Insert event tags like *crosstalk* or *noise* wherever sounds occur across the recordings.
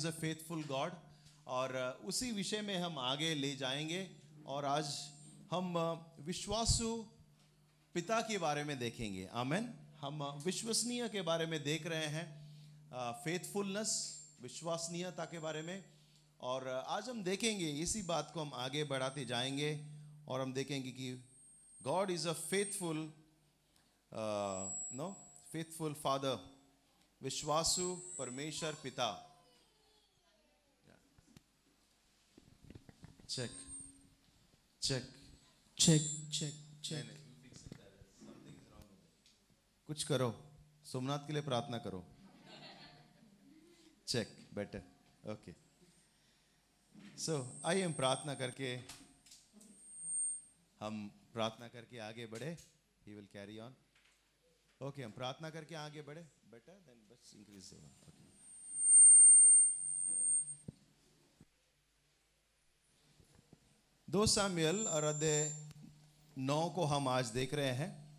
Is a faithful God और uh, उसी विषय में हम आगे ले जाएँगे। और आज हम uh, विश्वासु पिता के बारे में देखेंगे। आमेन। हम uh, विश्वसनीय के बारे में देख रहे हैं। फेथफुलनेस विश्वसनीयता के बारे में। और आज हम देखेंगे इसी बात को हम आगे बढ़ाते जाएँगे। और हम देखेंगे कि God is a faithful no faithful father विश्वासु परमेश्वर पिता। Check check check check check कुछ करो। सोमनाथ के लिए प्रार्थना करो। चेक बेटर ओके सो आइए हम प्रार्थना करके, हम प्रार्थना करके आगे बढ़े। He will carry on okay हम प्रार्थना करके आगे बढ़े। बेटर देन बस इंक्रीज ओके दो साम्यल और अध्याय नौ को हम आज देख रहे हैं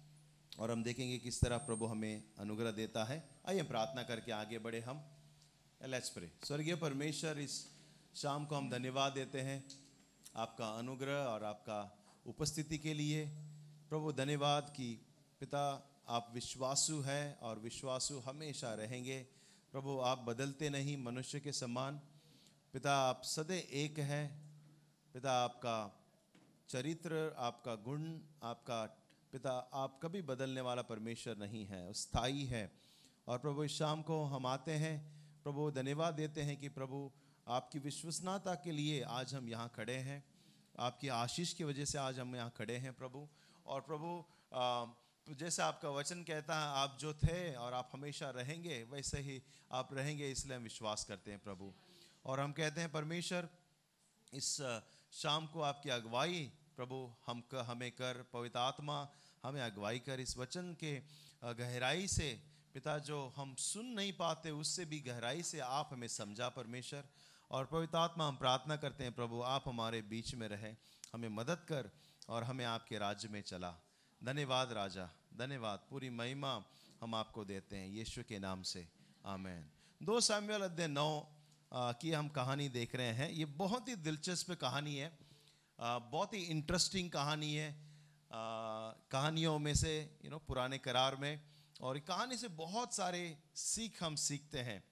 और हम देखेंगे किस तरह प्रभु हमें अनुग्रह देता है। आइए प्रार्थना करके आगे बढ़े हम। लेट्स प्रे स्वर्गीय परमेश्वर, इस शाम को हम धन्यवाद देते हैं आपका अनुग्रह और आपका उपस्थिति के लिए। प्रभु, धन्यवाद कि पिता, आप विश्वासु हैं और विश्वासु हमेशा रहेंगे। प्रभु, आप बदलते नहीं, मनुष्य के समान। पिता, आप सदै एक हैं। पिता आपका चरित्र, आपका गुण, आपका पिता, आप कभी बदलने वाला परमेश्वर नहीं है स्थायी है। और प्रभु, इस शाम को हम आते हैं, प्रभु, धन्यवाद देते हैं कि प्रभु, आपकी विश्वसनीयता के लिए आज हम यहाँ खड़े हैं। आपकी आशीष की वजह से आज हम यहाँ खड़े हैं, प्रभु। और प्रभु जैसे आपका वचन कहता है, आप जो थे और आप हमेशा रहेंगे, वैसे ही आप रहेंगे, इसलिए हम विश्वास करते हैं, प्रभु। और हम कहते हैं, परमेश्वर, इस शाम को आपकी अगुवाई प्रभु हम क, हमें कर पवित्र आत्मा हमें अगुवाई कर इस वचन के गहराई से। पिता जो हम सुन नहीं पाते उससे भी गहराई से आप हमें समझा परमेश्वर। और पवित्र आत्मा हम प्रार्थना करते हैं प्रभु आप हमारे बीच में रहे हमें मदद कर और हमें आपके राज्य में चला। धन्यवाद राजा धन्यवाद पूरी महिमा हम आपको देते हैं यीशु के नाम से। आमेन। दो साम्यल अध्याय नौ की हम कहानी देख रहे हैं। ये बहुत ही दिलचस्प कहानी है। बहुत ही इंटरेस्टिंग कहानी है। कहानियों में से यू नो पुराने करार में। और कहानी से बहुत सारे सीख हम सीखते हैं।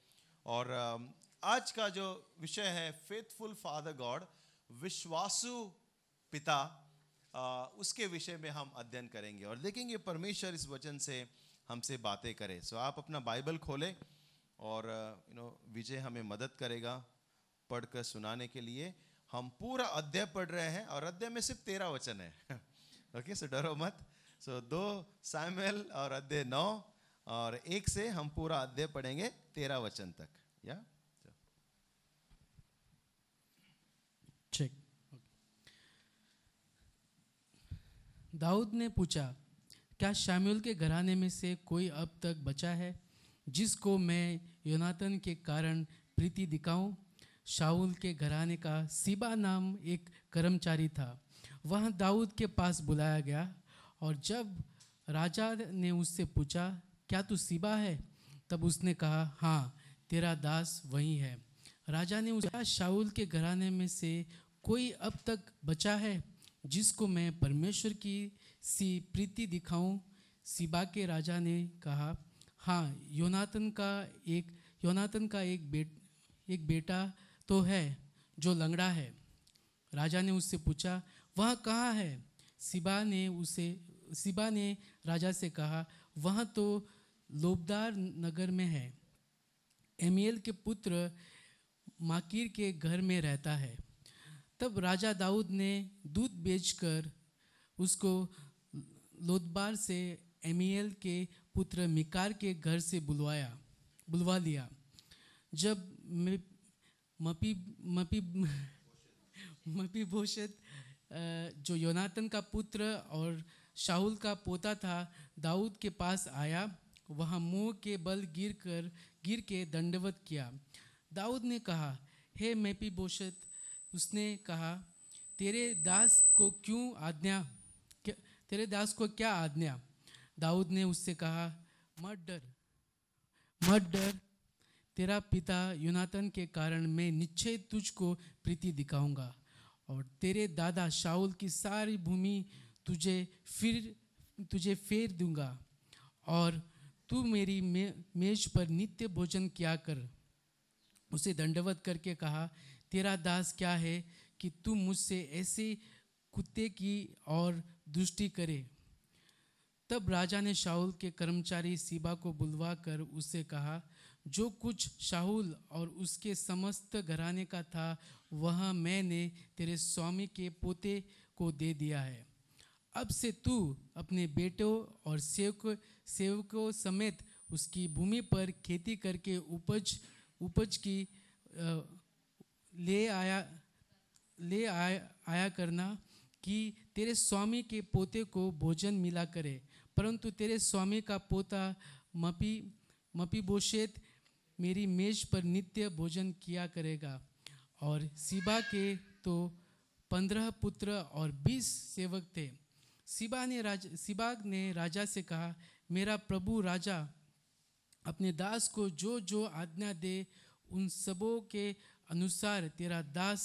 और आज का जो विषय है फेथफुल फादर गॉड विश्वासु पिता उसके विषय में हम अध्ययन करेंगे। और देखेंगे, परमेश्वर इस वचन से हमसे बातें करे। सो आप अपना बाइबल खोलें। और यू नो विजय हमें मदद करेगा पढ़कर सुनाने के लिए। हम पूरा अध्याय पढ़ रहे हैं और अध्याय में सिर्फ़ तेरह वचन है। ओके सो डरो मत। सो दो सैमुअल और अध्याय नौ, और एक से हम पूरा अध्याय पढ़ेंगे तेरह वचन तक। या? दाऊद ने पूछा, क्या शामिल के घराने में से कोई अब तक बचा है? जिसको मैं योनातन के कारण प्रीति दिखाऊँ शाउल के घराने का सीबा नाम एक कर्मचारी था। वह दाऊद के पास बुलाया गया और जब राजा ने उससे पूछा, क्या तू सिबा है? तब उसने कहा हाँ तेरा दास वही है। राजा ने उसका शाउल के घराने में से कोई अब तक बचा है जिसको मैं परमेश्वर की सी प्रीति दिखाऊँ? सीबा के राजा ने कहा हाँ योनातन का एक, योनातन का एक बेट, एक बेटा तो है जो लंगड़ा है। राजा ने उससे पूछा, वह कहाँ है? सिबा ने उसे, सिबा ने राजा से कहा, वह तो लोबदार नगर में है। एमियल के पुत्र माकिर के घर में रहता है। तब राजा दाऊद ने दूध बेचकर उसको लोदबार से एमियल के पुत्र मिकार के घर से बुलवाया, बुलवा लिया। जब मपी मपी मपी भोषत जो योनातन का पुत्र और शाहुल का पोता था, दाऊद के पास आया। वहाँ मुँह के बल गिर कर, गिर के दंडवत किया। दाऊद ने कहा, हे मैपी बोशत, उसने कहा, तेरे दास को क्यों आज्ञा तेरे दास को क्या आज्ञा? दाऊद ने उससे कहा मत डर मत डर। तेरा पिता यूनातन के कारण मैं निश्चय तुझको प्रीति दिखाऊँगा और तेरे दादा शाउल की सारी भूमि तुझे फिर तुझे फेर दूँगा और तू मेरी मे, मेज पर नित्य भोजन किया कर। उसे दंडवत करके कहा तेरा दास क्या है कि तू मुझसे ऐसे कुत्ते की और दृष्टि करे? तब राजा ने शाहुल के कर्मचारी सीबा को बुलवा कर उससे कहा, जो कुछ शाहुल और उसके समस्त घराने का था, वह मैंने तेरे स्वामी के पोते को दे दिया है। अब से तू अपने बेटों और सेवक, सेवकों समेत उसकी भूमि पर खेती करके उपज उपज की ले आया ले आया आया करना कि तेरे स्वामी के पोते को भोजन मिला करे। परंतु तेरे स्वामी का पोता मपी मपी बोशेत मेरी मेज पर नित्य भोजन किया करेगा। और सिबा के तो पंद्रह पुत्र और बीस सेवक थे। सिबा ने राज, सिबा ने राजा से कहा, मेरा प्रभु राजा, अपने दास को जो जो आज्ञा दे, उन सबों के अनुसार तेरा दास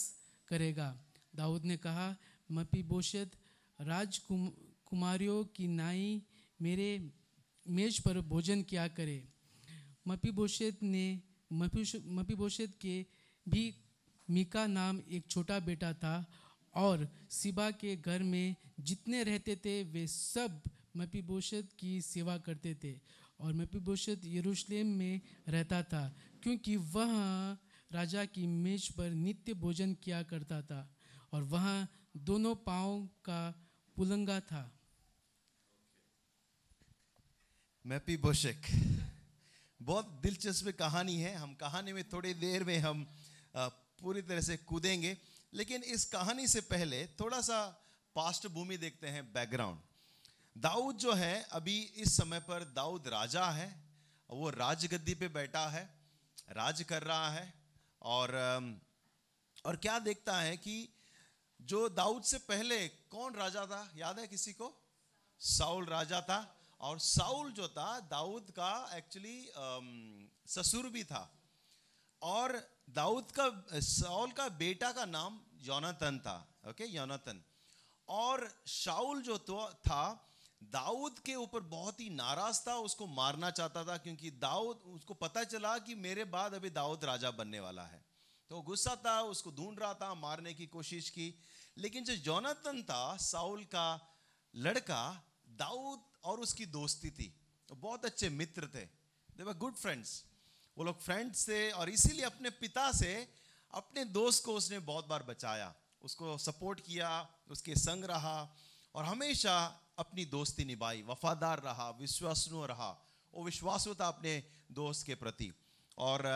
करेगा। दाऊद ने कहा मपी बोशत राजकुमारियों की नाई मेरे मेज पर भोजन किया करे। मपी बोशेत ने मपी बोशेत के भी मीका नाम एक छोटा बेटा था और सिबा के घर में जितने रहते थे, वे सब मपी बोशत की सेवा करते थे और मपी बोशत यरूशलेम में रहता था क्योंकि वह राजा की मेज पर नित्य भोजन किया करता था और वहाँ दोनों पाँव का पुलंगा था। मैपी बोशेक। बहुत दिलचस्प कहानी है। हम कहानी में थोड़ी देर में हम पूरी तरह से कूदेंगे। लेकिन इस कहानी से पहले थोड़ा सा पास्ट भूमि देखते हैं बैकग्राउंड दाऊद जो है, अभी इस समय पर दाऊद राजा है। वो राजगद्दी पे बैठा है, राज कर रहा है। और और क्या देखता है कि जो दाऊद से पहले कौन राजा था? याद है किसी को? साउल राजा था। और साउल जो था, दाऊद का एक्चुअली ससुर भी था। और दाऊद का, साउल का बेटा का नाम योनातन था ओके योनातन। और शाउल जो तो था, दाऊद के ऊपर बहुत ही नाराज़ था, उसको मारना चाहता था, क्योंकि दाऊद, उसको पता चला कि मेरे बाद अभी दाऊद राजा बनने वाला है। तो गुस्सा था, उसको ढूंढ रहा था, मारने की कोशिश की। लेकिन जो जोनातन था, साउल का लड़का दाऊद और उसकी दोस्ती थी। बहुत अच्छे मित्र थे। दे वर गुड फ्रेंड्स वो लोग फ्रेंड्स थे और इसीलिए अपने पिता से अपने दोस्त को उसने बहुत बार बचाया। उसको सपोर्ट किया, उसके संग रहा और हमेशा अपनी दोस्ती निभाई। वफादार रहा विश्वासनु रहा। वो विश्वासु था अपने दोस्त के प्रति। और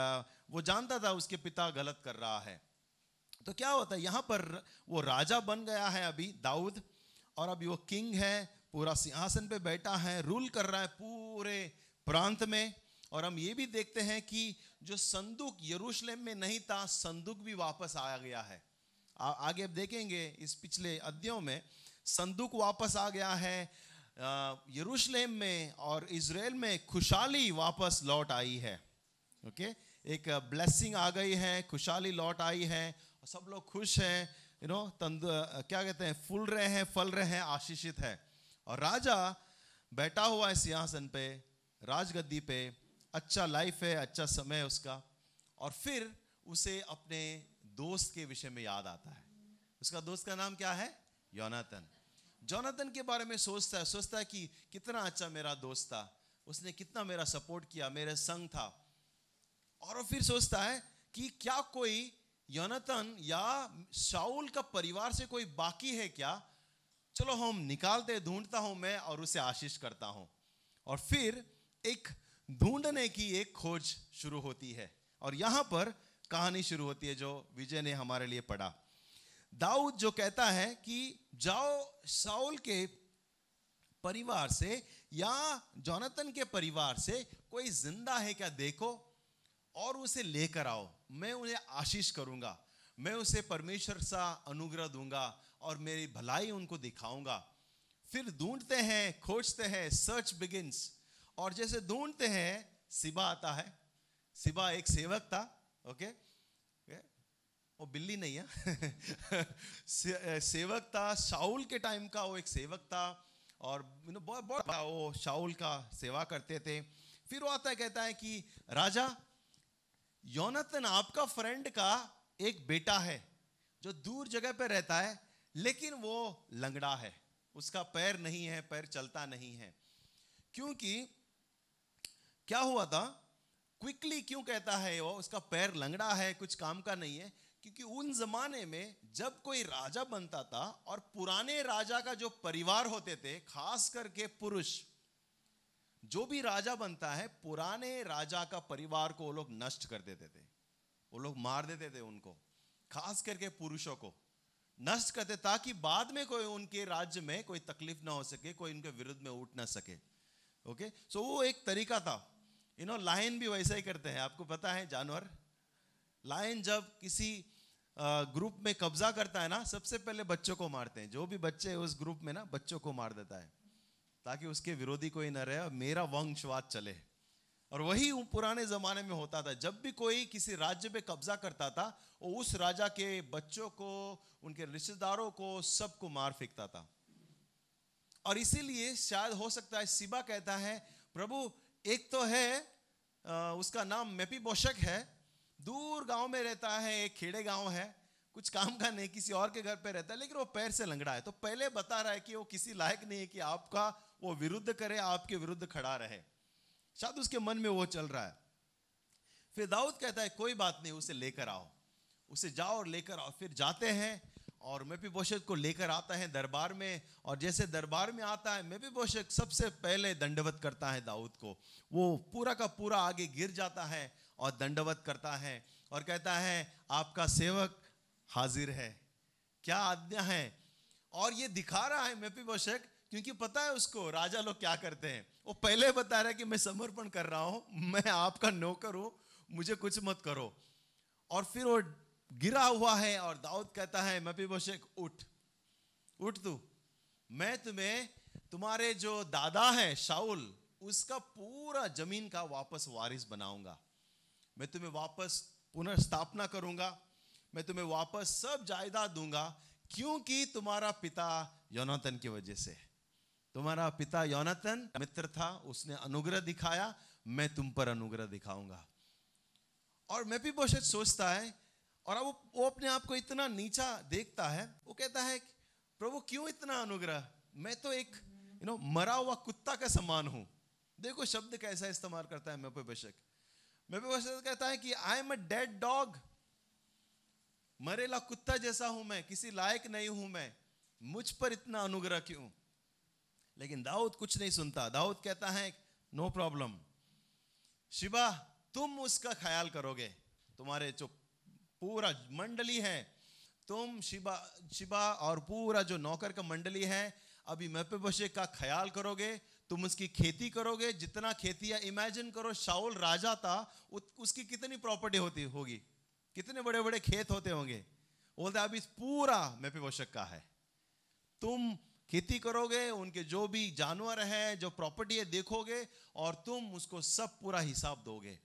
वो जानता था उसके पिता गलत कर रहा है। तो क्या होता है, यहाँ पर वो राजा बन गया है अभी दाऊद और अभी वो किंग है। पूरा सिंहासन पे बैठा है रूल कर रहा है पूरे प्रांत में। और हम ये भी देखते हैं कि जो संदूक यरूशलेम में नहीं था संदूक भी वापस आया गया है। आ, आगे अब देखेंगे इस पिछले अध्यायों में संदूक वापस आ गया है यरूशलेम में और इसराइल में खुशहाली वापस लौट आई है। ओके? एक ब्लेसिंग आ गई है खुशहाली लौट आई है सब लोग खुश हैं यू नो तंद क्या कहते हैं फूल रहे हैं फल रहे हैं आशीषित है। और राजा बैठा हुआ है सिंहासन पे, राजगद्दी पे अच्छा लाइफ है अच्छा समय है उसका। और फिर उसे अपने दोस्त के विषय में याद आता है। उसका दोस्त का नाम क्या है? योनातन। जोनातन के बारे में सोचता है सोचता है कि कितना अच्छा मेरा दोस्त था। उसने कितना मेरा सपोर्ट किया, मेरे संग था। और वो फिर सोचता है कि क्या कोई योनातन या शाउल का परिवार से कोई बाकी है क्या? चलो हम निकालते ढूंढता हूँ मैं और उसे आशीष करता हूँ। और फिर एक ढूँढने की एक खोज शुरू होती है और यहाँ पर कहानी शुरू होती है जो विजय ने हमारे लिए पढ़ा। दाऊद जो कहता है कि जाओ साउल के परिवार से या जोनातन के परिवार से कोई ज़िंदा है क्या देखो और उसे लेकर आओ। मैं उन्हें आशीष करूँगा, मैं उसे परमेश्वर सा अनुग्रह दूँगा और मेरी भलाई उनको दिखाऊँगा। फिर ढूंढते हैं खोजते हैं सर्च बिगिंस और जैसे ढूंढते हैं सिबा आता है। सिबा एक सेवक था ओके वो बिल्ली नहीं है। *laughs* से, सेवक था शाउल के टाइम का वो एक सेवक था। और बहुत बहुत वो शाउल का सेवा करते थे। फिर वो आता है कहता है कि राजा योनतन आपका फ्रेंड का एक बेटा है जो दूर जगह पे रहता है लेकिन वो लंगड़ा है। उसका पैर नहीं है, पैर चलता नहीं है। क्योंकि क्या हुआ था? क्विकली क्यों कहता है वो? उसका पैर लंगड़ा है, कुछ काम का नहीं है। क्योंकि उन जमाने में जब कोई राजा बनता था और पुराने राजा का जो परिवार होते थे, खास करके पुरुष, जो भी राजा बनता है, पुराने राजा का परिवार को वो लोग नष्ट कर देते थे। वो लोग मार देते थे उनको, खास करके पुरुषों को। नष्ट करते ताकि बाद में कोई उनके राज्य में कोई तकलीफ़ ना हो सके, कोई उनके विरुद्ध में उठ ना सके। ओके? सो वो एक तरीका था। यू नो लायन भी वैसा ही करते हैं। आपको पता है, जानवर? लायन जब किसी ग्रुप में कब्जा करता है ना, सबसे पहले बच्चों को मारते हैं। जो भी बच्चे उस ग्रुप में ना, बच्चों को मार देता है। ताकि उसके विरोधी कोई ना रहे और मेरा वंशवाद चले। और वही पुराने जमाने में होता था। जब भी कोई किसी राज्य पे कब्जा करता था, वो उस राजा के बच्चों को, उनके रिश्तेदारों को सबको मार फेंकता था। और इसीलिए शायद हो सकता है सिबा कहता है, प्रभु, एक तो है उसका नाम मेपी बोशक है, दूर गाँव में रहता है, एक खेड़े गाँव है, कुछ काम का नहीं, किसी और के घर पे रहता है, लेकिन वो पैर से लंगड़ा है। तो पहले बता रहा है कि वो किसी लायक नहीं है कि आपका वो विरुद्ध करे, आपके विरुद्ध खड़ा रहे। शायद उसके मन में वो चल रहा है। फिर दाऊद कहता है, कोई बात नहीं, उसे लेकर आओ। उसे जाओ और लेकर आओ। फिर जाते हैं और मेपी पोषक को लेकर आता है दरबार में और जैसे दरबार में आता है मेपी पोषक सबसे पहले दंडवत करता है दाऊद को। वो पूरा का पूरा आगे गिर जाता है और दंडवत करता है और कहता है, आपका सेवक हाजिर है। क्या आज्ञा है? और ये दिखा रहा है मेपी पोषक क्योंकि पता है उसको, राजा लोग क्या करते हैं? वो पहले बता रहा है कि मैं समर्पण कर रहा हूँ, मैं आपका नौकर हूँ, मुझे कुछ मत करो। और फिर वो गिरा हुआ है और दाऊद कहता है मैं भी उठ। उठ तू। मैं तुम्हें, तुम्हारे जो दादा है शाउल उसका पूरा ज़मीन का वापस वारिस बनाऊँगा। मैं तुम्हें वापस पुनर्स्थापना करूँगा, मैं तुम्हें वापस सब जायदाद दूँगा, क्योंकि तुम्हारा पिता योनातन की वजह से तुम्हारा पिता योनातन मित्र था, उसने अनुग्रह दिखाया, मैं तुम पर अनुग्रह दिखाऊँगा। और मैं भी बहुत सोचता है, और अब वो अपने आप को इतना नीचा देखता है, वो कहता है प्रभु, क्यों इतना अनुग्रह? मैं तो एक यू नो मरा हुआ कुत्ता का समान हूँ। देखो शब्द कैसा इस्तेमाल करता है मेपे बशक मेपे बशक कहता है कि I am a dead dog मरेला कुत्ता जैसा हूँ मैं, किसी लायक नहीं हूँ मैं। मुझ पर इतना अनुग्रह क्यों? लेकिन दाऊद कुछ नहीं सुनता। दाऊद कहता है नो प्रॉब्लम शिवा, तुम उसका ख्याल करोगे। तुम्हारे जो पूरा मंडली है, तुम शिबा शिबा और पूरा जो नौकर का मंडली है, अभी मेपेबोशे का ख्याल करोगे। तुम उसकी खेती करोगे। जितना खेती है इमेजिन करो शाउल राजा था उसकी कितनी प्रॉपर्टी होती होगी? कितने बड़े बड़े खेत होते होंगे? बोलते अभी पूरा मेपेबोशक का है। तुम खेती करोगे, उनके जो भी जानवर है, जो प्रॉपर्टी है, देखोगे और तुम उसको सब पूरा हिसाब दोगे।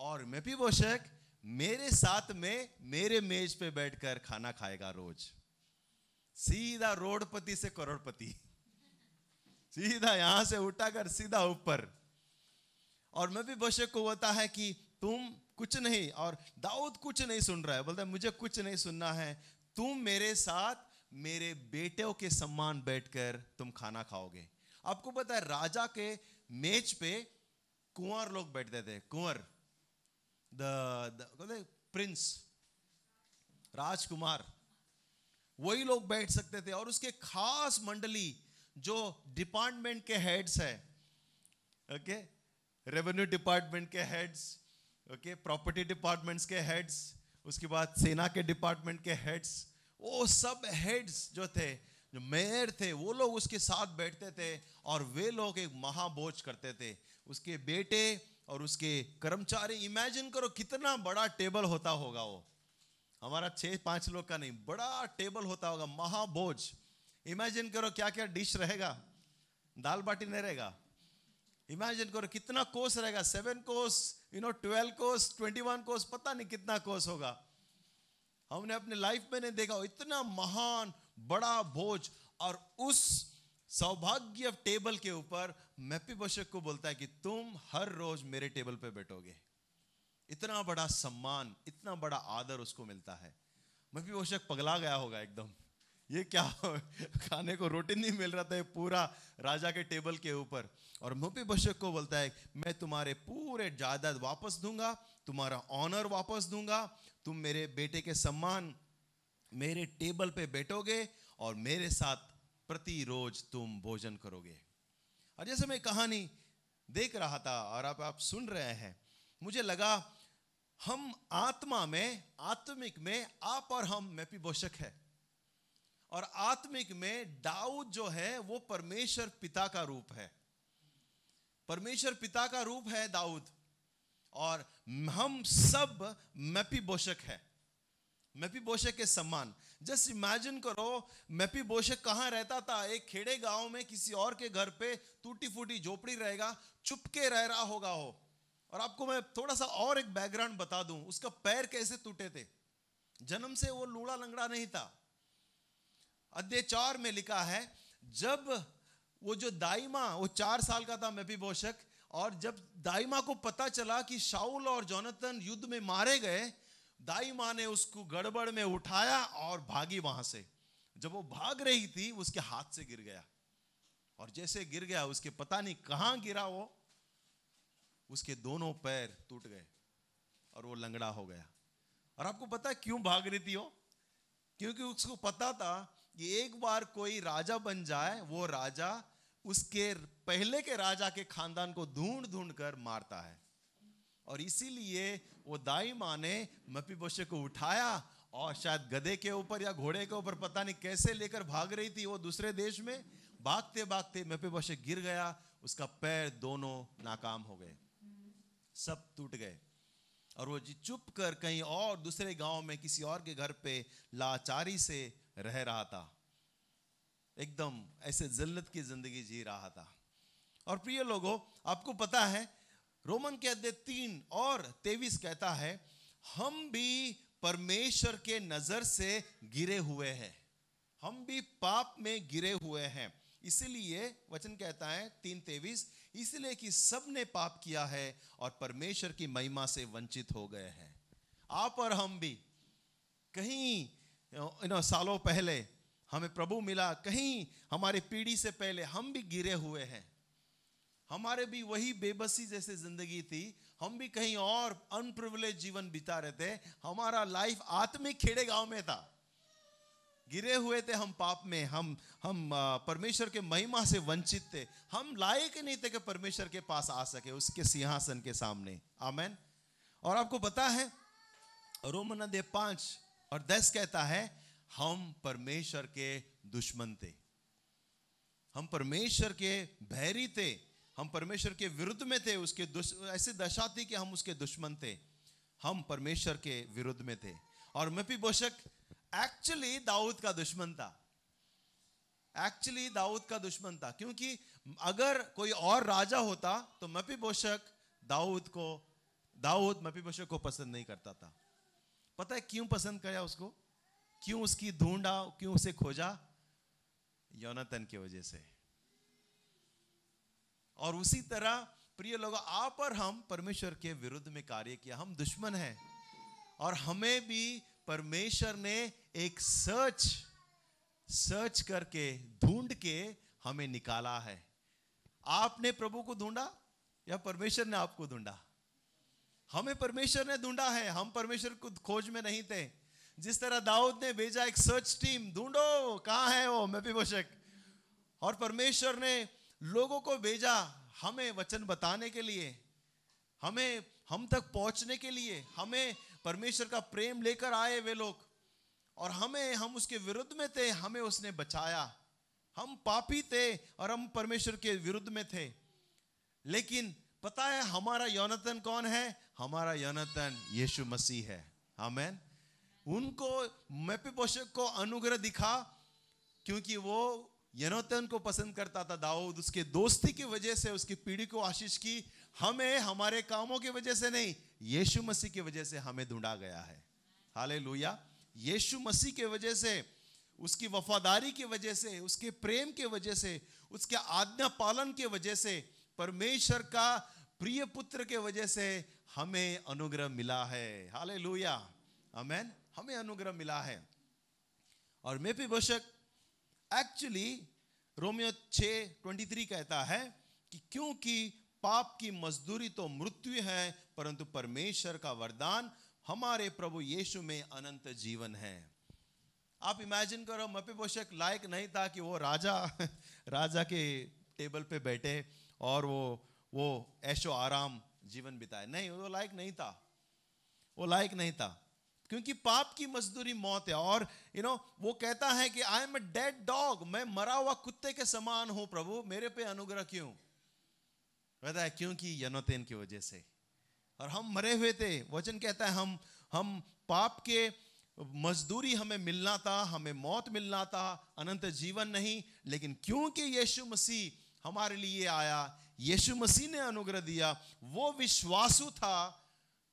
और मेपीबोशक मेरे साथ में, मेरे मेज पे बैठकर खाना खाएगा रोज। सीधा रोडपति से करोड़पति। सीधा यहाँ से उठाकर सीधा ऊपर। और मैं भी बशे को होता है कि तुम कुछ नहीं, और दाऊद कुछ नहीं सुन रहा है। बोलता है, मुझे कुछ नहीं सुनना है। तुम मेरे साथ मेरे बेटों के सम्मान बैठकर तुम खाना खाओगे। आपको पता है, राजा के मेज पे कुंवर लोग बैठते थे। कुंवर द प्रिंस राजकुमार, वही लोग बैठ सकते थे। और उसके खास मंडली जो डिपार्टमेंट के हेड्स है ओके रेवेन्यू डिपार्टमेंट के हेड्स ओके प्रॉपर्टी डिपार्टमेंट्स के हेड्स उसके बाद सेना के डिपार्टमेंट के हेड्स वो सब हेड्स जो थे, जो मेयर थे, वो लोग उसके साथ बैठते थे और वे लोग एक महाभोज करते थे। उसके बेटे और उसके कर्मचारी इमेजिन करो कितना बड़ा टेबल होता होगा वो। हमारा छह पाँच लोग का नहीं, बड़ा टेबल होता होगा, महाभोज। इमेजिन करो क्या क्या डिश रहेगा। दाल बाटी नहीं रहेगा। इमेजिन करो कितना कोर्स रहेगा seven course you know twelve course twenty one course पता नहीं कितना कोर्स होगा। हमने अपने लाइफ में नहीं देखा, इतना महान, बड़ा भोज और उस सौभाग्य टेबल के ऊपर मैपी बशक को बोलता है कि तुम हर रोज मेरे टेबल पे बैठोगे। इतना बड़ा सम्मान, इतना बड़ा आदर उसको मिलता है। मैपी बशक पगला गया होगा एकदम। ये क्या *laughs* खाने को रोटी नहीं मिल रहा था पूरा राजा के टेबल के ऊपर। और मुपी बशक को बोलता है, मैं तुम्हारे पूरे जायदाद वापस दूँगा, तुम्हारा ऑनर वापस दूँगा, तुम मेरे बेटे के सम्मान मेरे टेबल पे बैठोगे और मेरे साथ प्रति रोज तुम भोजन करोगे। और जैसे मैं कहानी देख रहा था और आप आप सुन रहे हैं, मुझे लगा, हम आत्मा में, आत्मिक में आप और हम मैपी बोशक है। और आत्मिक में दाऊद जो है, वो परमेश्वर पिता का रूप है। परमेश्वर पिता का रूप है दाऊद। और हम सब मैपी बोशक है। मैपी बोशक के सम्मान। जस्ट इमेजिन करो मैपी बोशक कहाँ रहता था? एक खेड़े गाँव में किसी और के घर पे टूटी फूटी झोपड़ी रहेगा, चुपके रह रहा होगा हो और आपको मैं थोड़ा सा और एक बैकग्राउंड बता दूँ। उसका पैर कैसे टूटे थे? जन्म से वो लूड़ा लंगड़ा नहीं था। अध्याय चार में लिखा है, जब वो जो दाइमा, वो चार साल का था मैपी बोशक और जब दाइमा को पता चला कि शाउल और जोनाथन युद्ध में मारे गए दाई माँ ने उसको गड़बड़ में उठाया और भागी वहाँ से। जब वो भाग रही थी, उसके हाथ से गिर गया। और जैसे गिर गया, उसके पता नहीं कहाँ गिरा वो, उसके दोनों पैर टूट गए और वो लंगड़ा हो गया। और आपको पता है क्यों भाग रही थी वो? क्योंकि उसको पता था कि एक बार कोई राजा बन जाए, वो राजा उसके पहले के राजा के खानदान को ढूंढ ढूंढ कर मारता है। और इसीलिए वो दाई माँ ने मपी बोशे को उठाया और शायद गधे के ऊपर या घोड़े के ऊपर पता नहीं कैसे लेकर भाग रही थी वो दूसरे देश में। भागते भागते मपी बोशे गिर गया, उसका पैर दोनों नाकाम हो गए। सब टूट गए। और वो जी चुप कर कहीं और दूसरे गाँव में किसी और के घर पे लाचारी से रह रहा था। एकदम ऐसे जिल्लत की ज़िंदगी जी रहा था। और प्रिय लोगों, आपको पता है, रोमन के अध्याय तीन और तेवीस कहता है, हम भी परमेश्वर के नज़र से गिरे हुए हैं। हम भी पाप में गिरे हुए हैं। इसलिए वचन कहता है, तीन तेवीस, इसलिए कि सबने पाप किया है और परमेश्वर की महिमा से वंचित हो गए हैं। आप और हम भी कहीं इन सालों पहले हमें प्रभु मिला, कहीं हमारे पीढ़ी से पहले हम भी गिरे हुए हैं। हमारे भी वही बेबसी जैसे ज़िंदगी थी, हम भी कहीं और अनप्रिविलेज जीवन बिता रहे थे, हमारा लाइफ आत्मिक खेड़े गाँव में था। गिरे हुए थे हम पाप में, हम हम परमेश्वर के महिमा से वंचित थे। हम लायक नहीं थे कि परमेश्वर के पास आ सके, उसके सिंहासन के सामने। आमेन। और आपको पता है, रोमन अध्याय पाँच और दस कहता है, हम परमेश्वर के दुश्मन थे। हम परमेश्वर के भैरी थे। हम परमेश्वर के विरुद्ध में थे, उसके ऐसी दशा थी कि हम उसके दुश्मन थे। हम परमेश्वर के विरुद्ध में थे। और मपी बोशक एक्चुअली दाऊद का दुश्मन था। एक्चुअली दाऊद का दुश्मन था। क्योंकि अगर कोई और राजा होता तो मपी बोशक दाऊद को, दाऊद मपी बोशक को पसंद नहीं करता था। पता है क्यों पसंद किया उसको? क्यों उसकी ढूंढा, क्यों उसे खोजा? योनातन की वजह से। और उसी तरह, प्रिय लोग, आप और हम परमेश्वर के विरुद्ध में कार्य किया। हम दुश्मन हैं। और हमें भी परमेश्वर ने एक सर्च सर्च करके, ढूंढ के हमें निकाला है। आपने प्रभु को ढूंढा या परमेश्वर ने आपको ढूंढा? हमें परमेश्वर ने ढूंढा है, हम परमेश्वर को खोज में नहीं थे। जिस तरह दाऊद ने भेजा एक सर्च टीम ढूंढो, कहाँ है वो मैं भी बोशक और परमेश्वर ने लोगों को भेजा हमें वचन बताने के लिए, हमें, हम तक पहुँचने के लिए, हमें परमेश्वर का प्रेम लेकर आए वे लोग। और हमें, हम उसके विरुद्ध में थे, हमें उसने बचाया। हम पापी थे और हम परमेश्वर के विरुद्ध में थे। लेकिन पता है हमारा यौनतन कौन है? हमारा यौनतन यीशु मसीह है। हमें उनको मैपे पोषक को अनुग्रह दिखा, क्योंकि वो यनोतन को पसंद करता था। दाऊद उसके दोस्ती की वजह से, उसकी पीढ़ी को आशीष की, हमें हमारे कामों की वजह से नहीं, यीशु मसीह की वजह से हमें ढूंढा गया है। हाले लोहिया यीशु मसीह के वजह से, उसकी वफादारी की वजह से, उसके प्रेम के वजह से, उसके आज्ञा पालन के वजह से परमेश्वर का प्रिय पुत्र के वजह से हमें अनुग्रह मिला है। हाले लुया अमेन हमें अनुग्रह मिला है। और मे भी बेशक एक्चुअली रोमियो छ ट्वेंटी थ्री कहता है कि क्योंकि पाप की मजदूरी तो मृत्यु है, परंतु परमेश्वर का वरदान हमारे प्रभु यीशु में अनंत जीवन है। आप इमेजिन करो मपी पोषक लायक नहीं था कि वो राजा *laughs* राजा के टेबल पे बैठे और वो वो ऐशो आराम जीवन बिताए। नहीं, वो लायक नहीं था। वो लायक नहीं था। क्योंकि पाप की मजदूरी मौत है। और यू नो वो कहता है कि I am a dead dog मैं मरा हुआ कुत्ते के समान हूँ, प्रभु। मेरे पे अनुग्रह क्यों? कहता है, क्योंकि यनोतेन की वजह से। और हम मरे हुए थे। वचन कहता है, हम हम पाप के मजदूरी हमें मिलना था, हमें मौत मिलना था। अनंत जीवन नहीं। लेकिन क्योंकि यीशु मसीह हमारे लिए आया, यीशु मसीह ने अनुग्रह दिया, वो विश्वासु था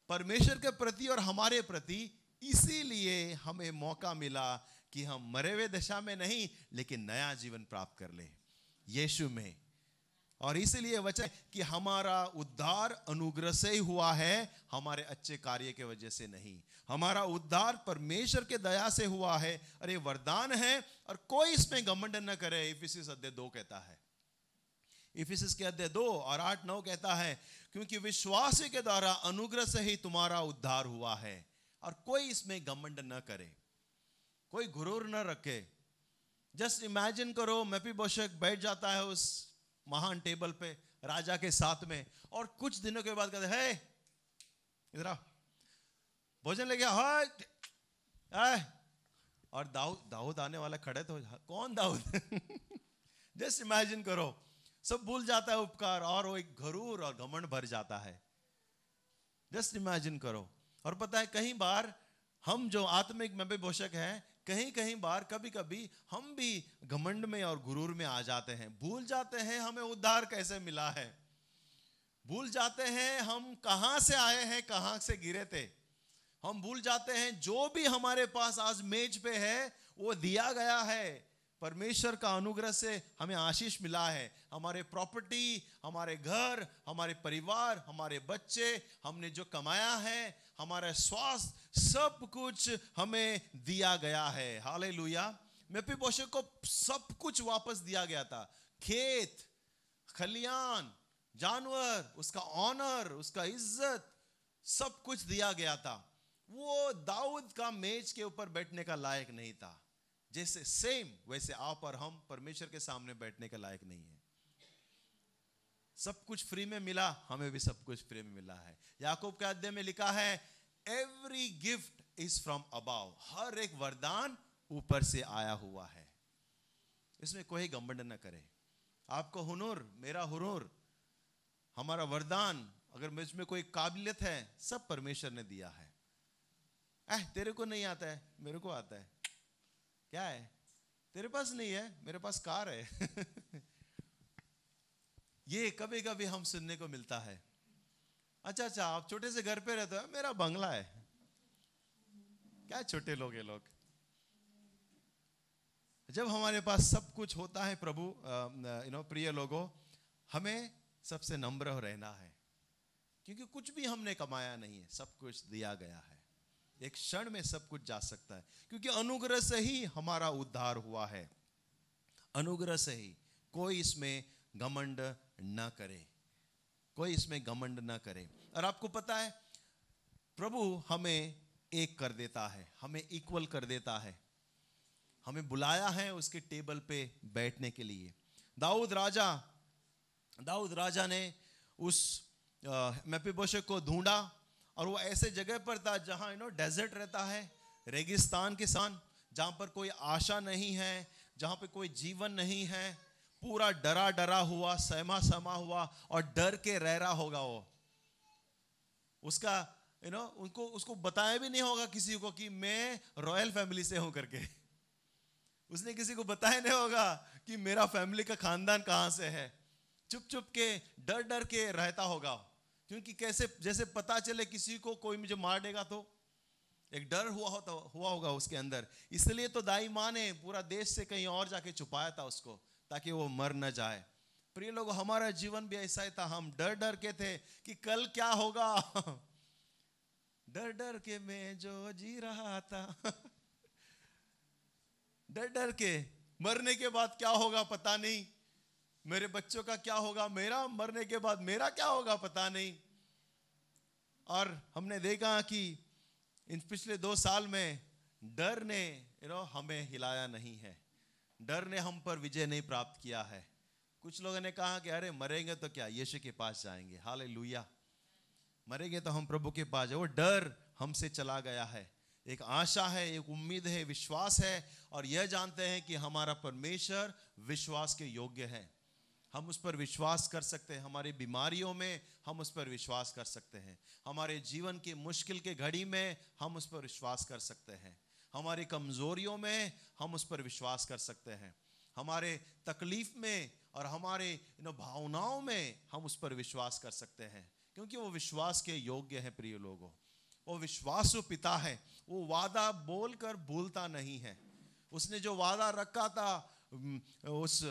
परमेश्वर के प्रति और हमारे प्रति। इसीलिए हमें मौका मिला कि हम मरे हुए दशा में नहीं, लेकिन नया जीवन प्राप्त कर ले यीशु में। और इसीलिए वचन कि हमारा उद्धार अनुग्रह से ही हुआ है, हमारे अच्छे कार्य के वजह से नहीं। हमारा उद्धार परमेश्वर के दया से हुआ है। अरे, वरदान है और कोई इसमें घमंड न करे, इफिसिस अध्याय दो कहता है। इफिसिस के अध्याय दो और आठ नौ कहता है, क्योंकि विश्वास के द्वारा अनुग्रह से ही तुम्हारा उद्धार हुआ है और कोई इसमें घमंड न करे, कोई गुरूर न रखे। जस्ट इमेजिन करो मैपी बोशक बैठ जाता है उस महान टेबल पे, राजा के साथ में और कुछ दिनों के बाद कहते, है, इधर भोजन लेके हाय और दाऊद दाऊद आने वाला खड़े तो कौन दाऊद? *laughs* जस्ट इमेजिन करो। सब भूल जाता है उपकार, और वो एक घरूर और घमंड भर जाता है। जस्ट इमेजिन करो। और पता है कई बार हम जो आत्मिक में पोषक हैं, कहीं कहीं बार कभी कभी हम भी घमंड में और गुरूर में आ जाते हैं। भूल जाते हैं, हमें उद्धार कैसे मिला है? भूल जाते हैं, हम कहाँ से आए हैं, कहाँ से गिरे थे? हम भूल जाते हैं, जो भी हमारे पास आज मेज पे है, वो दिया गया है। परमेश्वर का अनुग्रह से हमें आशीष मिला है। हमारे प्रॉपर्टी, हमारे घर, हमारे परिवार, हमारे बच्चे, हमने जो कमाया है, हमारा स्वास्थ्य, सब कुछ हमें दिया गया है। हाले लुया मेपी पोषक को सब कुछ वापस दिया गया था। खेत, खलियान, जानवर, उसका ऑनर उसका इज़्ज़त, सब कुछ दिया गया था। वो दाऊद का मेज के ऊपर बैठने का लायक नहीं था। जैसे सेम वैसे आप और हम परमेश्वर के सामने बैठने के लायक नहीं है। सब कुछ फ्री में मिला, हमें भी सब कुछ फ्री में मिला है। याकूब के अध्याय में लिखा है every gift is from above हर एक वरदान ऊपर से आया हुआ है। इसमें कोई गंबंड न करे। आपको हुनूर, मेरा हुनूर, हमारा वरदान, अगर मुझमें कोई काबिलियत है, सब परमेश्वर ने दिया है। ऐ तेरे को नहीं आता है, मेरे को आता है। क्या है? तेरे पास नहीं है, मेरे पास कार है। *laughs* ये कभी कभी हम सुनने को मिलता है। अच्छा अच्छा आप छोटे से घर पे रहते हो, मेरा बंगला है। क्या छोटे लोग लोग? जब हमारे पास सब कुछ होता है प्रभु यू नो प्रिय लोगों, हमें सबसे नम्र रहना है। क्योंकि कुछ भी हमने कमाया नहीं है, सब कुछ दिया गया है। एक क्षण में सब कुछ जा सकता है। क्योंकि अनुग्रह से ही हमारा उद्धार हुआ है। अनुग्रह से ही कोई इसमें घमंड न करे। कोई इसमें घमंड न करे। और आपको पता है, प्रभु हमें एक कर देता है, हमें इक्वल कर देता है। हमें बुलाया है उसके टेबल पे बैठने के लिए। दाऊद राजा दाऊद राजा ने उस मैपिबोशक को ढूंढा। और वो ऐसे जगह पर था जहाँ यू नो डेजर्ट रहता है, रेगिस्तान के सान, जहाँ पर कोई आशा नहीं है, जहाँ पर कोई जीवन नहीं है, पूरा डरा डरा हुआ सहमा सहमा हुआ और डर के रह रहा होगा वो। उसका यू नो उनको, उसको बताया भी नहीं होगा किसी को कि मैं रॉयल फैमिली से हूँ करके। उसने किसी को बताया नहीं होगा कि मेरा फैमिली का खानदान कहाँ से है। चुप चुप के डर डर के रहता होगा क्योंकि कैसे, जैसे पता चले किसी को, कोई मुझे मार देगा तो? एक डर हुआ होता, हुआ होगा उसके अंदर। इसलिए तो दाई माँ ने पूरा देश से कहीं और जाके छुपाया था उसको, ताकि वो मर न जाए। प्रिय लोग, हमारा जीवन भी ऐसा ही था। हम डर डर के थे कि कल क्या होगा। *laughs* डर डर के मैं जो जी रहा था। *laughs* डर डर के मरने के बाद क्या होगा पता नहीं। मेरे बच्चों का क्या होगा? मेरा मरने के बाद मेरा क्या होगा? पता नहीं। और हमने देखा कि इन पिछले दो साल में डर ने यू नो हमें हिलाया नहीं है। डर ने हम पर विजय नहीं प्राप्त किया है। कुछ लोगों ने कहा कि, अरे, मरेंगे तो क्या? यीशु के पास जाएँगे। हाल मरेंगे तो हम प्रभु के पास जाए। वो डर हमसे चला गया है। एक आशा है, एक उम्मीद है विश्वास है। और यह जानते हैं कि हमारा परमेश्वर विश्वास के योग्य है। हम उस पर विश्वास कर सकते हैं। हमारी बीमारियों में हम उस पर विश्वास कर सकते हैं। हमारे जीवन की मुश्किल के घड़ी में हम उस पर विश्वास कर सकते हैं। हमारी कमजोरियों में हम उस पर विश्वास कर सकते हैं। हमारे तकलीफ़ में और हमारे इन भावनाओं में हम उस पर विश्वास कर सकते हैं। क्योंकि वो विश्वास के योग्य है प्रिय लोगों। वो विश्वासु पिता है। वो वादा बोलकर भूलता नहीं है। उसने जो वादा रखा था उस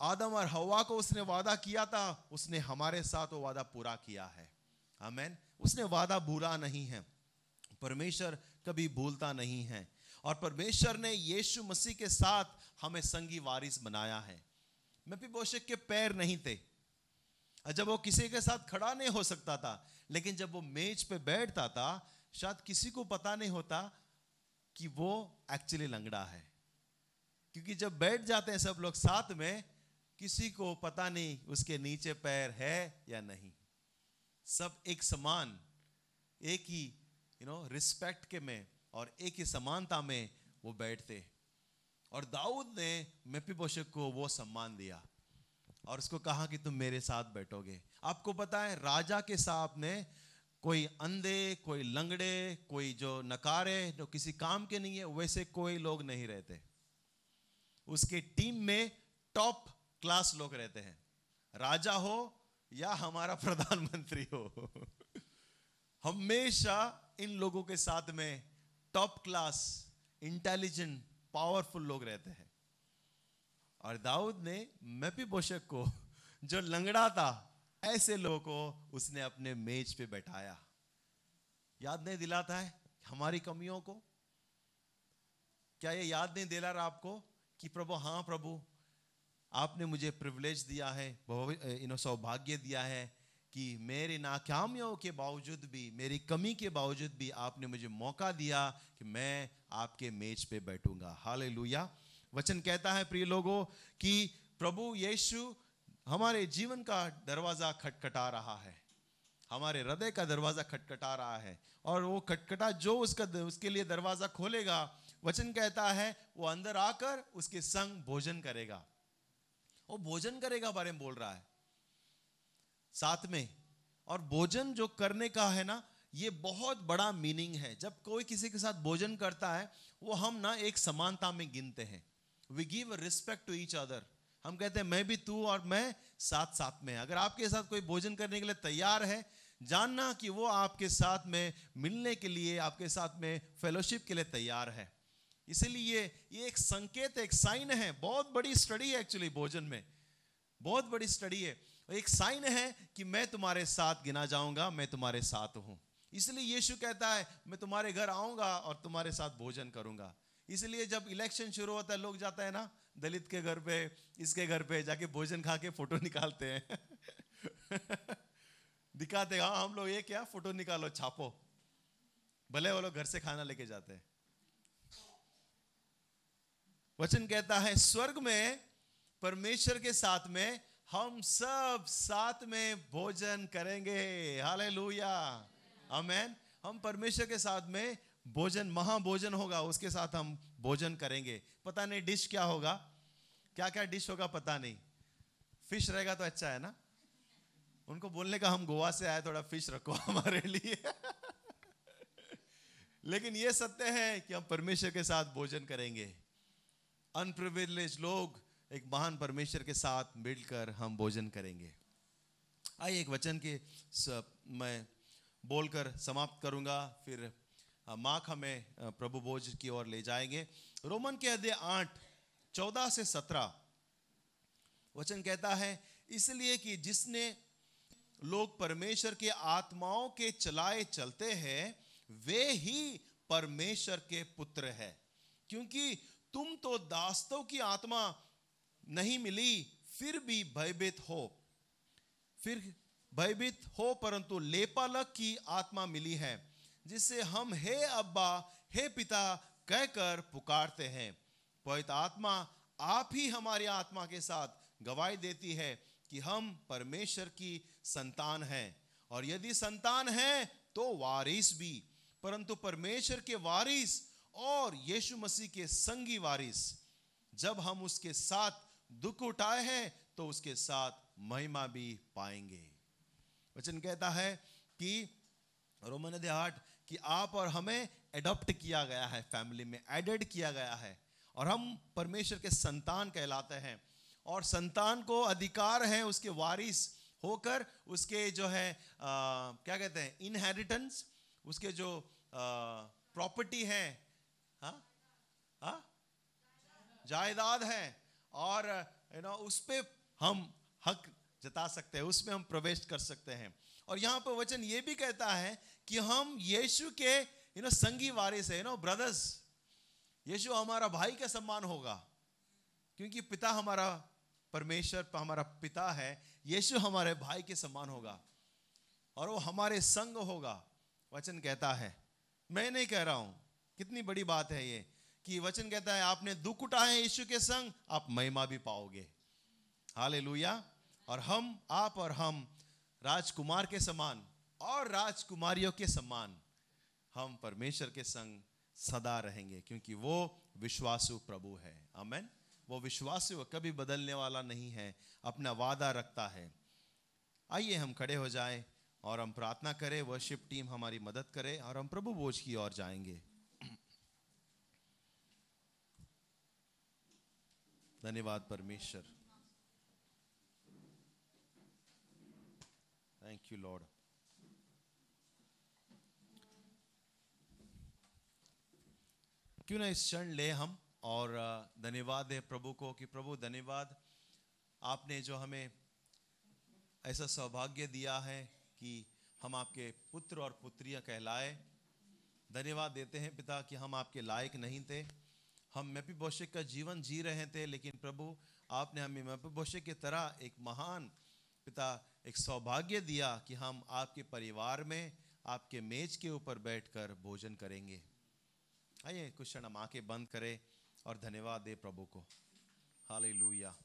आदम और हवा को उसने वादा किया था, उसने हमारे साथ वो वादा पूरा किया है। आमेन। उसने वादा भूला नहीं है। परमेश्वर कभी भूलता नहीं है। और परमेश्वर ने यीशु मसीह के साथ हमें संगी वारिस बनाया है। मैं भी बोशक के पैर नहीं थे। जब वो किसी के साथ खड़ा नहीं हो सकता था, लेकिन जब वो मेज पे बैठता था, शायद किसी को पता नहीं होता कि वो एक्चुअली लंगड़ा है। क्योंकि जब बैठ जाते हैं सब लोग साथ में, किसी को पता नहीं उसके नीचे पैर है या नहीं। सब एक समान, एक ही यू नो रिस्पेक्ट के में और एक ही समानता में वो बैठते और दाऊद ने मेपीबोशक को वो सम्मान दिया और उसको कहा कि तुम मेरे साथ बैठोगे। आपको पता है, राजा के साथ ने कोई अंधे, कोई लंगड़े, कोई जो नकारे, जो किसी काम के नहीं है, वैसे कोई लोग नहीं रहते। उसके टीम में टॉप क्लास लोग रहते हैं। राजा हो या हमारा *laughs* प्रधानमंत्री हो। हमेशा इन लोगों के साथ में टॉप क्लास इंटेलिजेंट पावरफुल लोग रहते हैं। और दाऊद ने मैपी पोषक को *laughs* जो लंगड़ा था, ऐसे लोगों को उसने अपने मेज पे बैठाया। याद नहीं दिलाता है हमारी कमियों को? क्या ये याद नहीं दिला रहा आपको? कि प्रभु हाँ प्रभु, आपने मुझे प्रिविलेज दिया है इन सौभाग्य दिया है कि मेरे नाकामियों के बावजूद भी, मेरी कमी के बावजूद भी आपने मुझे मौका दिया कि मैं आपके मेज पे बैठूँगा। हाल वचन कहता है, प्रिय लोगों, कि प्रभु यीशु हमारे जीवन का दरवाज़ा खटखटा रहा है। हमारे हृदय का दरवाज़ा खटखटा रहा है। और वो खटखटा जो उसका, उसके लिए दरवाज़ा खोलेगा वचन कहता है, वो अंदर आकर उसके संग भोजन करेगा। वो भोजन करेगा बारे में बोल रहा है। साथ में, और भोजन जो करने का है ना, ये बहुत बड़ा मीनिंग है। जब कोई किसी के साथ भोजन करता है, वो हम ना एक समानता में गिनते हैं। We give respect to each other हम कहते हैं, मैं भी तू और मैं साथ साथ में अगर आपके साथ कोई भोजन करने के लिए तैयार है, जानना कि वो आपके साथ में, मिलने के लिए, आपके साथ में फेलोशिप के लिए तैयार है। इसीलिए ये एक संकेत, एक साइन है। बहुत बड़ी स्टडी है एक्चुअली भोजन में। बहुत बड़ी स्टडी है। एक साइन है कि मैं तुम्हारे साथ गिना जाऊँगा, मैं तुम्हारे साथ हूँ। इसलिए यीशु कहता है, मैं तुम्हारे घर आऊँगा और तुम्हारे साथ भोजन करूँगा। इसलिए जब इलेक्शन शुरू होता है, लोग जाता है ना, दलित के घर पे, इसके घर पे, जाके भोजन खा के फ़ोटो निकालते हैं। *laughs* दिखाते हाँ हम लोग ये क्या? फ़ोटो निकालो, छापो। भले वो लोग घर से खाना लेके जाते हैं। वचन कहता है, स्वर्ग में, परमेश्वर के साथ में, हम सब साथ में भोजन करेंगे। हाले लुया अमेन हम परमेश्वर के साथ में भोजन, महाभोजन होगा, उसके साथ हम भोजन करेंगे। पता नहीं, डिश क्या होगा? क्या क्या डिश होगा पता नहीं। फ़िश रहेगा तो अच्छा है ना? उनको बोलने का हम गोवा से आए, थोड़ा फ़िश रखो *laughs* हमारे लिए। लेकिन यह सत्य है कि हम परमेश्वर के साथ भोजन करेंगे। अनप्रिविलेज लोग एक महान परमेश्वर के साथ मिलकर हम भोजन करेंगे। आइए एक वचन के मैं बोलकर समाप्त करूँगा, फिर मार्क हमें प्रभु भोज की ओर ले जाएँगे। रोमन के अध्याय आठ, चौदह से सत्रह। वचन कहता है, इसलिए कि जिसने लोग परमेश्वर के आत्माओं के चलाए चलते हैं, वे ही परमेश्वर के पुत्र है। क्योंकि तुम तो दास्तों की आत्मा नहीं मिली, फिर भी भयभीत हो। फिर भयभीत हो, परंतु लेपालक की आत्मा मिली है जिससे हम हे अब्बा, हे पिता कहकर पुकारते हैं। पवित्र आत्मा आप ही हमारी आत्मा के साथ गवाही देती है कि हम परमेश्वर की संतान हैं। और यदि संतान है तो वारिस भी। परंतु परमेश्वर के वारिस और यीशु मसीह के संगी वारिस जब हम उसके साथ दुख उठाए हैं तो उसके साथ महिमा भी पाएँगे। वचन कहता है कि रोमन अध्याय आठ कि आप और हमें एडॉप्ट किया गया है फैमिली में एडेड किया गया है। और हम परमेश्वर के संतान कहलाते हैं। और संतान को अधिकार है उसके वारिस होकर उसके जो है आ, क्या कहते हैं इनहेरिटेंस उसके जो प्रॉपर्टी है हाँ? हाँ? जायदाद है। और यू नो उस पे हम हक जता सकते हैं उसमें हम प्रवेश कर सकते हैं। और यहाँ पर वचन ये भी कहता है कि हम यीशु के यू नो संगी वारिस है यू नो ब्रदर्स यीशु हमारा भाई का सम्मान होगा, क्योंकि पिता हमारा परमेश्वर, हमारा पिता है। यीशु हमारे भाई के सम्मान होगा, और वो हमारे संग होगा, वचन कहता है। मैं नहीं कह रहा हूँ कितनी बड़ी बात है ये, कि वचन कहता है, आपने दुख उठाए यीशु के संग, आप महिमा भी पाओगे। हालेलुया। और हम, आप और हम, राजकुमार के समान और राजकुमारियों के समान, हम परमेश्वर के संग सदा रहेंगे, क्योंकि वो विश्वासु प्रभु है। आमेन। वो विश्वासु कभी बदलने वाला नहीं है, अपना वादा रखता है। आइए हम खड़े हो जाएँ और हम प्रार्थना करें वर्शिप टीम हमारी मदद करे और हम प्रभु बोझ की ओर जाएँगे। धन्यवाद परमेश्वर। थैंक यू लॉर्ड क्यों ना इस क्षण ले हम और धन्यवाद है प्रभु को कि प्रभु धन्यवाद, आपने जो हमें ऐसा सौभाग्य दिया है कि हम आपके पुत्र और पुत्रियाँ कहलाए। धन्यवाद देते हैं पिता कि हम आपके लायक नहीं थे। हम मैपी बोशे का जीवन जी रहे थे, लेकिन प्रभु, आपने हमें मैपी बोशे की तरह एक महान पिता, एक सौभाग्य दिया कि हम आपके परिवार में, आपके मेज के ऊपर बैठकर भोजन करेंगे। आइए, कुछ क्षण हम आँखें बंद करें और धन्यवाद दे प्रभु को। हालेलुया।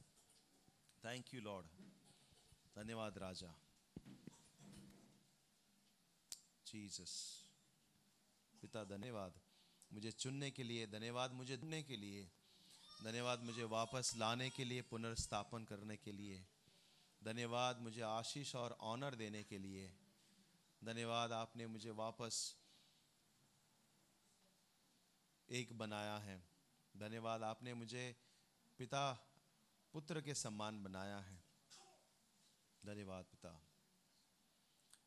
थैंक यू लॉर्ड धन्यवाद, राजा। जीसस पिता, धन्यवाद। मुझे चुनने के लिए धन्यवाद, मुझे चुनने के लिए धन्यवाद, मुझे वापस लाने के लिए, पुनर्स्थापन करने के लिए। धन्यवाद, मुझे आशीष और ऑनर देने के लिए। धन्यवाद, आपने मुझे वापस एक बनाया है। धन्यवाद, आपने मुझे पिता, पुत्र के सम्मान बनाया है। धन्यवाद, पिता।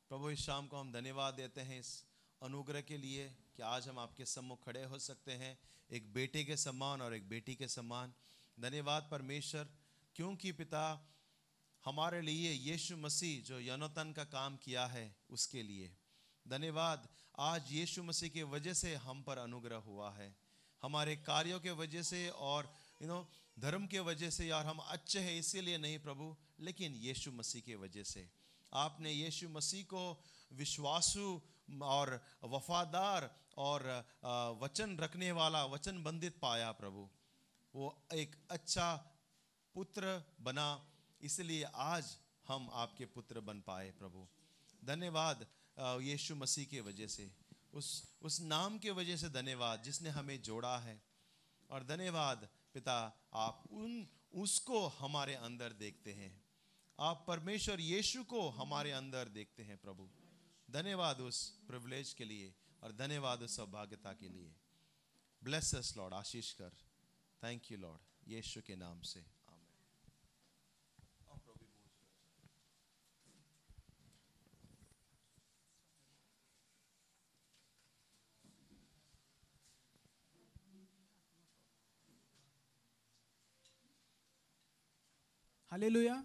प्रभु, इस शाम को हम धन्यवाद देते हैं, इस अनुग्रह के लिए। कि आज हम आपके सम्मुख खड़े हो सकते हैं, एक बेटे के सम्मान और एक बेटी के सम्मान। धन्यवाद परमेश्वर, क्योंकि पिता, हमारे लिए यीशु मसीह जो यनोतन का काम किया है, उसके लिए। धन्यवाद, आज यीशु मसीह की वजह से हम पर अनुग्रह हुआ है। हमारे कार्यों के वजह से और यू नो धर्म के वजह से यार हम अच्छे हैं, इसीलिए नहीं प्रभु, लेकिन यीशु मसीह के वजह से। आपने यीशु मसीह को विश्वासु और वफादार और वचन रखने वाला, वचन बंधित पाया प्रभु। वो एक अच्छा पुत्र बना, इसलिए आज हम आपके पुत्र बन पाए प्रभु। धन्यवाद यीशु मसीह के वजह से। उस उस नाम के वजह से धन्यवाद, जिसने हमें जोड़ा है। और धन्यवाद, पिता, आप उन, उसको हमारे अंदर देखते हैं। आप परमेश्वर यीशु को हमारे अंदर देखते हैं प्रभु। धन्यवाद उस प्रिविलेज के लिए। और धन्यवाद उस सौभाग्यता के लिए। ब्लेस अस लॉर्ड आशीष कर। थैंक यू लॉर्ड यीशु के नाम से। हालेलुया।